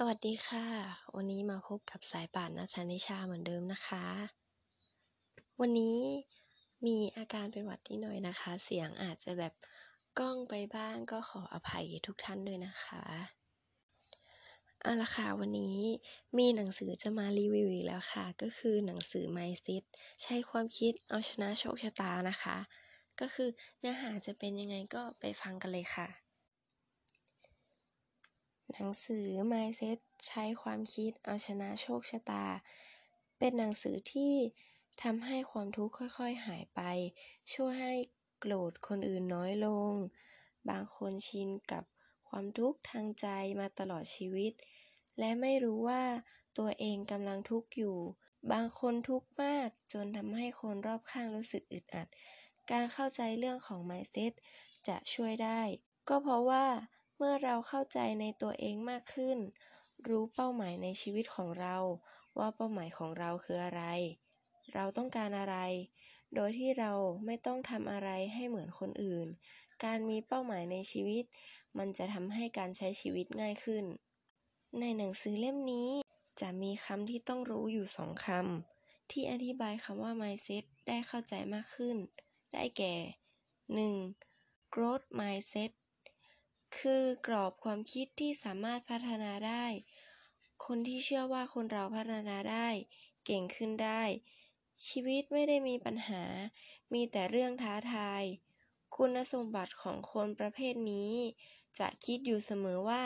สวัสดีค่ะ วันนี้มาพบกับสายป่านนัทนิชาเหมือนเดิมนะคะ วันนี้มีอาการเป็นหวัดนิดหน่อยนะคะ เสียงอาจจะแบบก้องไปบ้างก็ขออภัยทุกท่านด้วยนะคะเอาละค่ะวันนี้มีหนังสือจะมารีวิวอีกแล้วค่ะ ก็คือหนังสือ Mindset ใช้ความคิดเอาชนะโชคชะตานะคะ ก็คือเนื้อหาจะเป็นยังไงก็ไปฟังกันเลยค่ะ หนังสือ Mindset ใช้ความคิดเอาชนะโชคชะตา เป็นหนังสือที่ทำให้ความทุกข์ค่อยๆ หายไป ช่วยให้โกรธคนอื่นน้อยลง บางคนชินกับความทุกข์ทางใจมาตลอดชีวิต และไม่รู้ว่าตัวเองกำลังทุกข์อยู่ บางคนทุกข์มากจนทำให้คนรอบข้างรู้สึกอึดอัด การเข้าใจเรื่องของ mindset จะช่วยได้ ก็เพราะว่า เมื่อเราเข้าใจในตัวเองมากขึ้น รู้เป้าหมายในชีวิตของเรา ว่าเป้าหมายของเราคืออะไร เราต้องการอะไร โดยที่เราไม่ต้องทำอะไรให้เหมือนคนอื่น การมีเป้าหมายในชีวิต มันจะทำให้การใช้ชีวิตง่ายขึ้น ในหนังสือเล่มนี้ จะมีคำที่ต้องรู้อยู่สองคำที่อธิบายคำว่า mindset ได้เข้าใจมากขึ้น ได้แก่ 1. growth mindset คือกรอบความคิดที่สามารถพัฒนาได้ คนที่เชื่อว่าคนเราพัฒนาได้ เก่งขึ้นได้ ชีวิตไม่ได้มีปัญหา มีแต่เรื่องท้าทาย คุณสมบัติของคนประเภทนี้ จะคิดอยู่เสมอว่า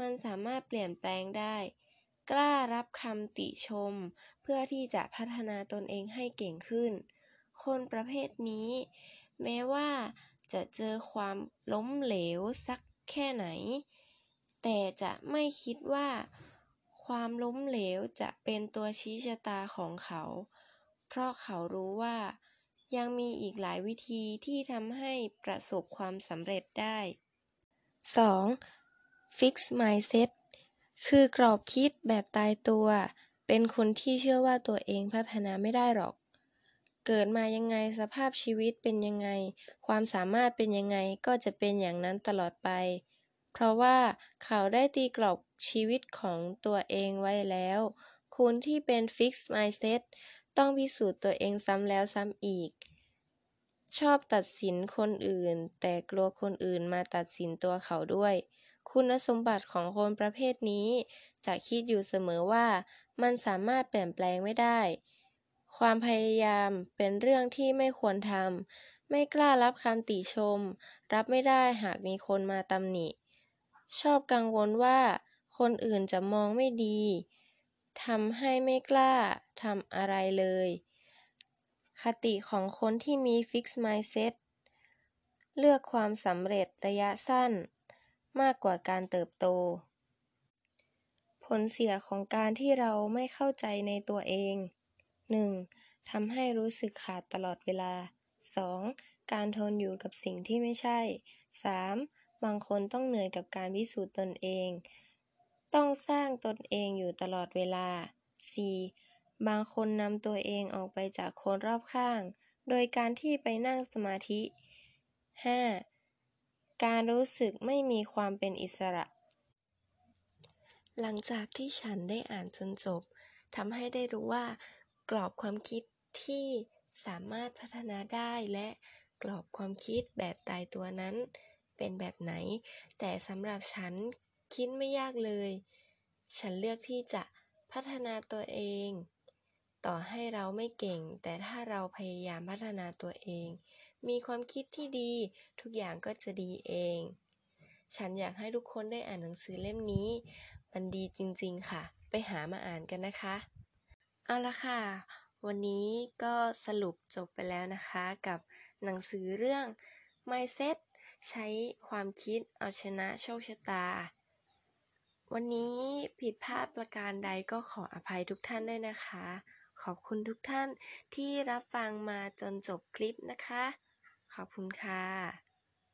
มันสามารถเปลี่ยนแปลงได้ กล้ารับคำติชม เพื่อที่จะพัฒนาตนเองให้เก่งขึ้น คนประเภทนี้ แม้ว่าจะเจอความล้มเหลวสัก แค่ไหน แต่จะไม่คิดว่า ความล้มเหลวจะเป็นตัวชี้ชะตาของเขา เพราะเขารู้ว่า ยังมีอีกหลายวิธีที่ทำให้ประสบความสำเร็จได้ 2. Fix Mindset คือกรอบคิดแบบตายตัว เป็นคนที่เชื่อว่าตัวเองพัฒนาไม่ได้หรอก เกิดมายังไงสภาพชีวิตเป็นยังไง ความสามารถเป็นยังไงก็จะเป็นอย่างนั้นตลอดไป เพราะว่าเขาได้ตีกรอบชีวิตของตัวเองไว้แล้ว คุณที่เป็น Fix Mindset ต้องพิสูจน์ตัวเองซ้ำแล้วซ้ำอีก ชอบตัดสินคนอื่น แต่กลัวคนอื่นมาตัดสินตัวเขาด้วย คุณสมบัติของคนประเภทนี้ จะคิดอยู่เสมอว่า มันสามารถเปลี่ยนแปลงไม่ได้ ความพยายามเป็นเรื่องที่ไม่ควรทำไม่กล้ารับคำติชม รับไม่ได้หากมีคนมาตำหนิ ชอบกังวลว่าคนอื่นจะมองไม่ดีทำให้ไม่กล้าทำอะไรเลย คติของคนที่มี Fix Mindset เลือกความสำเร็จระยะสั้น มากกว่าการเติบโต ผลเสียของการที่เราไม่เข้าใจในตัวเอง 1. ทำให้รู้สึกขาดตลอดเวลา 2. การทนอยู่กับสิ่งที่ไม่ใช่ 3. บางคนต้องเหนื่อยกับการพิสูจน์ตนเอง ต้องสร้างตนเองอยู่ตลอดเวลา 4. บางคนนำตัวเองออกไปจากคนรอบข้าง โดยการที่ไปนั่งสมาธิ 5. การรู้สึกไม่มีความเป็นอิสระ หลังจากที่ฉันได้อ่านจนจบทำให้ได้รู้ว่ากรอบความคิดที่สามารถพัฒนาได้และกรอบความคิดแบบตายตัวนั้น เป็นแบบไหน แต่สำหรับฉันคิดไม่ยากเลย ฉันเลือกที่จะพัฒนาตัวเอง ต่อให้เราไม่เก่ง แต่ถ้าเราพยายามพัฒนาตัวเอง มีความคิดที่ดีทุกอย่างก็จะดีเอง ฉันอยากให้ทุกคนได้อ่านหนังสือเล่มนี้ มันดีจริงๆค่ะ ไปหามาอ่านกันนะคะ เอาละค่ะ วันนี้ก็สรุปจบไปแล้วนะคะกับหนังสือเรื่อง Mindset ใช้ความคิดเอาชนะโชคชะตา วันนี้ผิดพลาดประการใดก็ขออภัยทุกท่านด้วยนะคะ ขอบคุณทุกท่านที่รับฟังมาจนจบคลิปนะคะ ขอบคุณค่ะ